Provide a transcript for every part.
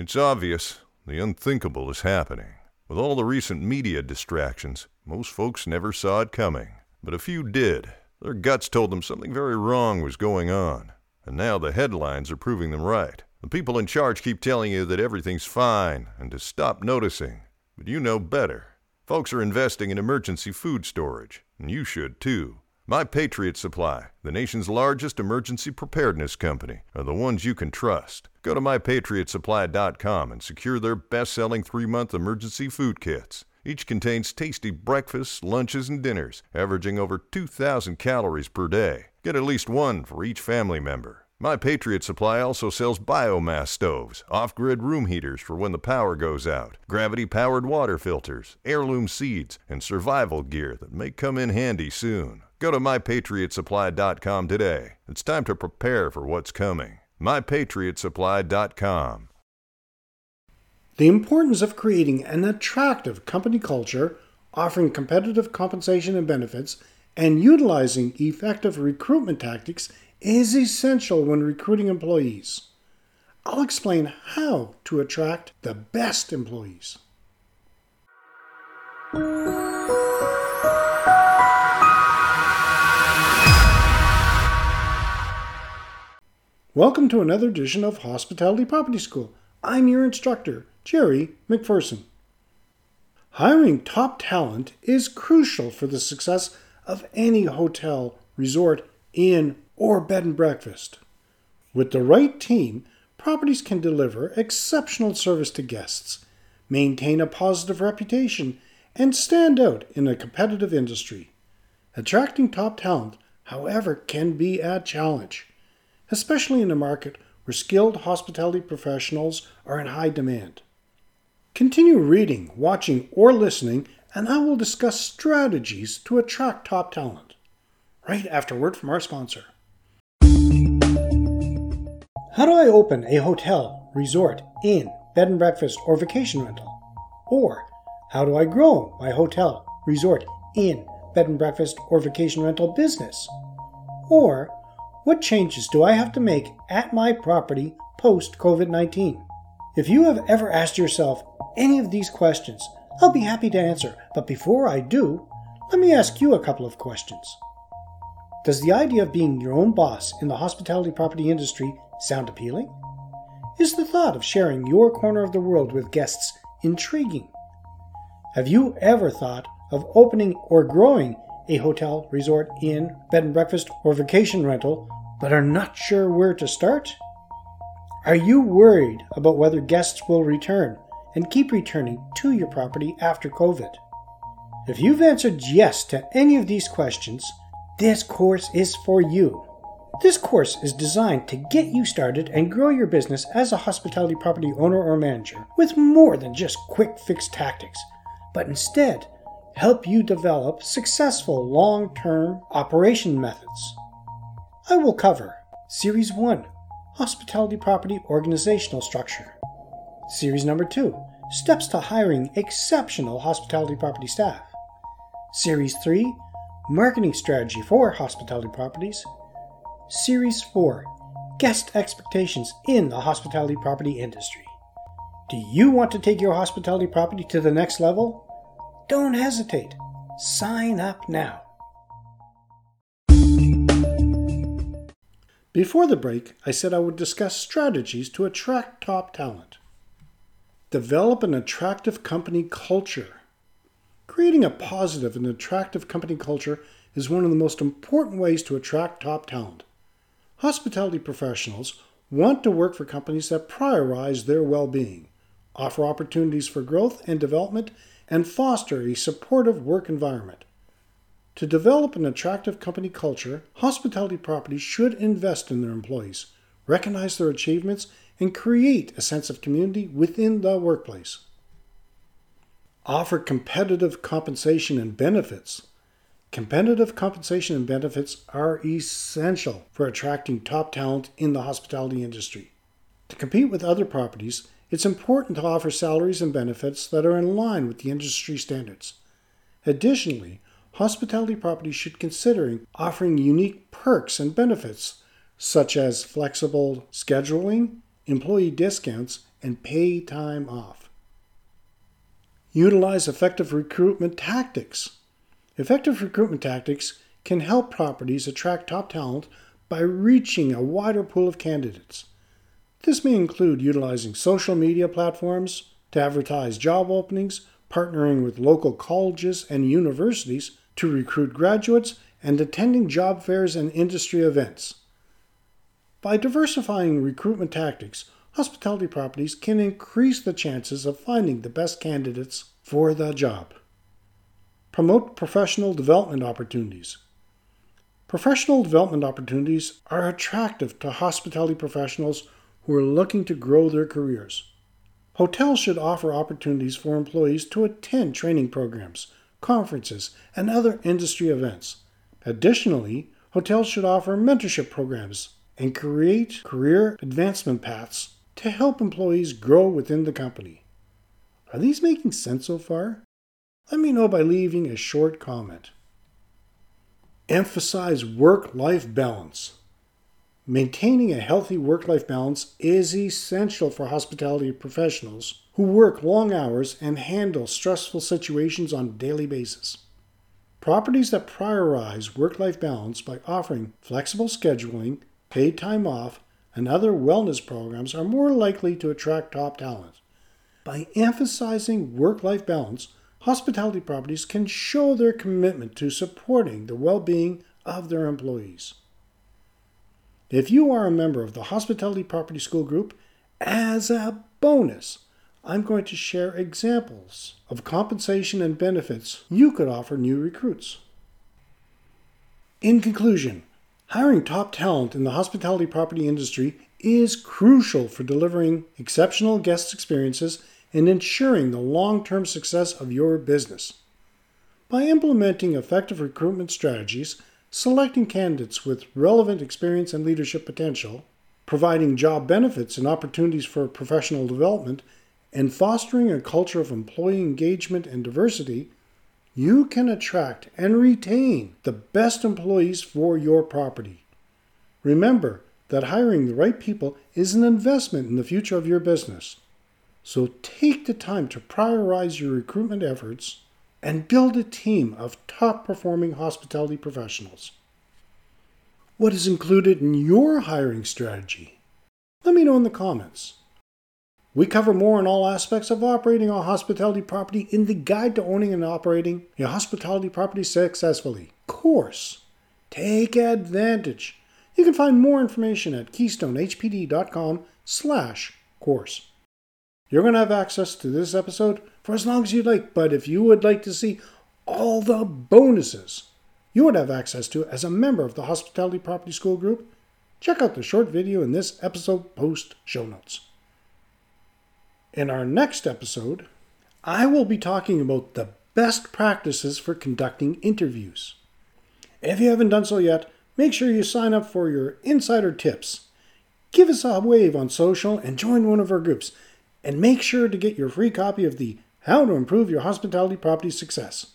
It's obvious the unthinkable is happening. With all the recent media distractions, most folks never saw it coming. But a few did. Their guts told them something very wrong was going on. And now the headlines are proving them right. The people in charge keep telling you that everything's fine and to stop noticing. But you know better. Folks are investing in emergency food storage, and you should too. My Patriot Supply, the nation's largest emergency preparedness company, are the ones you can trust. Go to mypatriotsupply.com and secure their best selling three month emergency food kits. Each contains tasty breakfasts, lunches, and dinners, averaging over 2,000 calories per day. Get at least one for each family member. My Patriot Supply also sells biomass stoves, off grid room heaters for when the power goes out, gravity powered water filters, heirloom seeds, and survival gear that may come in handy soon. Go to mypatriotsupply.com today. It's time to prepare for what's coming. mypatriotsupply.com. The importance of creating an attractive company culture, offering competitive compensation and benefits, and utilizing effective recruitment tactics is essential when recruiting employees. I'll explain how to attract the best employees. Welcome to another edition of Hospitality Property School. I'm your instructor, Jerry McPherson. Hiring top talent is crucial for the success of any hotel, resort, inn, or bed and breakfast. With the right team, properties can deliver exceptional service to guests, maintain a positive reputation, and stand out in a competitive industry. Attracting top talent, however, can be a challenge especially in a market where skilled hospitality professionals are in high demand. Continue reading, watching, or listening, and I will discuss strategies to attract top talent. Right after word from our sponsor. How do I open a hotel, resort, inn, bed and breakfast, or vacation rental? Or how do I grow my hotel, resort, inn, bed and breakfast, or vacation rental business? Or what changes do I have to make at my property post COVID 19? If you have ever asked yourself any of these questions, I'll be happy to answer. But before I do, let me ask you a couple of questions. Does the idea of being your own boss in the hospitality property industry sound appealing? Is the thought of sharing your corner of the world with guests intriguing? Have you ever thought of opening or growing a hotel, resort, inn, bed and breakfast, or vacation rental but are not sure where to start? Are you worried about whether guests will return and keep returning to your property after COVID? If you've answered yes to any of these questions, this course is for you. This course is designed to get you started and grow your business as a hospitality property owner or manager with more than just quick fix tactics, but instead help you develop successful long term operation methods. I will cover Series 1 Hospitality Property Organizational Structure, Series number 2 Steps to Hiring Exceptional Hospitality Property Staff, Series 3 Marketing Strategy for Hospitality Properties, Series 4 Guest Expectations in the Hospitality Property Industry. Do you want to take your hospitality property to the next level? Don't hesitate. Sign up now. Before the break, I said I would discuss strategies to attract top talent. Develop an attractive company culture. Creating a positive and attractive company culture is one of the most important ways to attract top talent. Hospitality professionals want to work for companies that prioritize their well being, offer opportunities for growth and development, and foster a supportive work environment. To develop an attractive company culture, hospitality properties should invest in their employees, recognize their achievements, and create a sense of community within the workplace. Offer competitive compensation and benefits. Competitive compensation and benefits are essential for attracting top talent in the hospitality industry. To compete with other properties, it's important to offer salaries and benefits that are in line with the industry standards. Additionally, hospitality properties should consider offering unique perks and benefits, such as flexible scheduling, employee discounts, and pay time off. Utilize effective recruitment tactics. Effective recruitment tactics can help properties attract top talent by reaching a wider pool of candidates. This may include utilizing social media platforms to advertise job openings, partnering with local colleges and universities to recruit graduates, and attending job fairs and industry events. By diversifying recruitment tactics, hospitality properties can increase the chances of finding the best candidates for the job. Promote professional development opportunities. Professional development opportunities are attractive to hospitality professionals who are looking to grow their careers. Hotels should offer opportunities for employees to attend training programs, conferences, and other industry events. Additionally, hotels should offer mentorship programs and create career advancement paths to help employees grow within the company. Are these making sense so far? Let me know by leaving a short comment. Emphasize work life balance. Maintaining a healthy work life balance is essential for hospitality professionals who work long hours and handle stressful situations on a daily basis. Properties that prioritize work life balance by offering flexible scheduling, paid time off, and other wellness programs are more likely to attract top talent. By emphasizing work life balance, hospitality properties can show their commitment to supporting the well being of their employees. If you are a member of the Hospitality Property School Group, as a bonus, I'm going to share examples of compensation and benefits you could offer new recruits. In conclusion, Hiring top talent in the hospitality property industry is crucial for delivering exceptional guest experiences and ensuring the long term success of your business. By implementing effective recruitment strategies, selecting candidates with relevant experience and leadership potential, providing job benefits and opportunities for professional development, and fostering a culture of employee engagement and diversity, you can attract and retain the best employees for your property. Remember that hiring the right people is an investment in the future of your business. So take the time to prioritize your recruitment efforts and build a team of top performing hospitality professionals. What is included in your hiring strategy? Let me know in the comments. We cover more on all aspects of operating a hospitality property in the Guide to Owning and Operating a Hospitality Property Successfully course. Take advantage. You can find more information at keystonehpd.com slash course. You're going to have access to this episode for as long as you like, but if you would like to see all the bonuses you would have access to as a member of the Hospitality Property School Group, check out the short video in this episode post show notes. In our next episode, I will be talking about the best practices for conducting interviews. If you haven't done so yet, make sure you sign up for your INNsider tips. Give us a wave on social and join one of our groups. And make sure to get your free copy of the How to Improve Your Hospitality Property Success.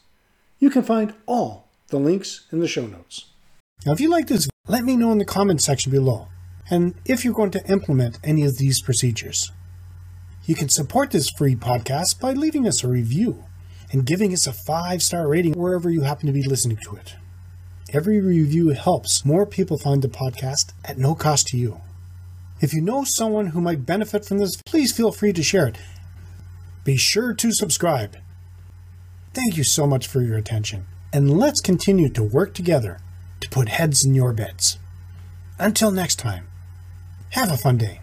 You can find all the links in the show notes. Now, if you like this, let me know in the comments section below, and if you're going to implement any of these procedures. You can support this free podcast by leaving us a review and giving us a five star rating wherever you happen to be listening to it. Every review helps more people find the podcast at no cost to you. If you know someone who might benefit from this, please feel free to share it. Be sure to subscribe. Thank you so much for your attention, and let's continue to work together to put heads in your beds. Until next time, have a fun day.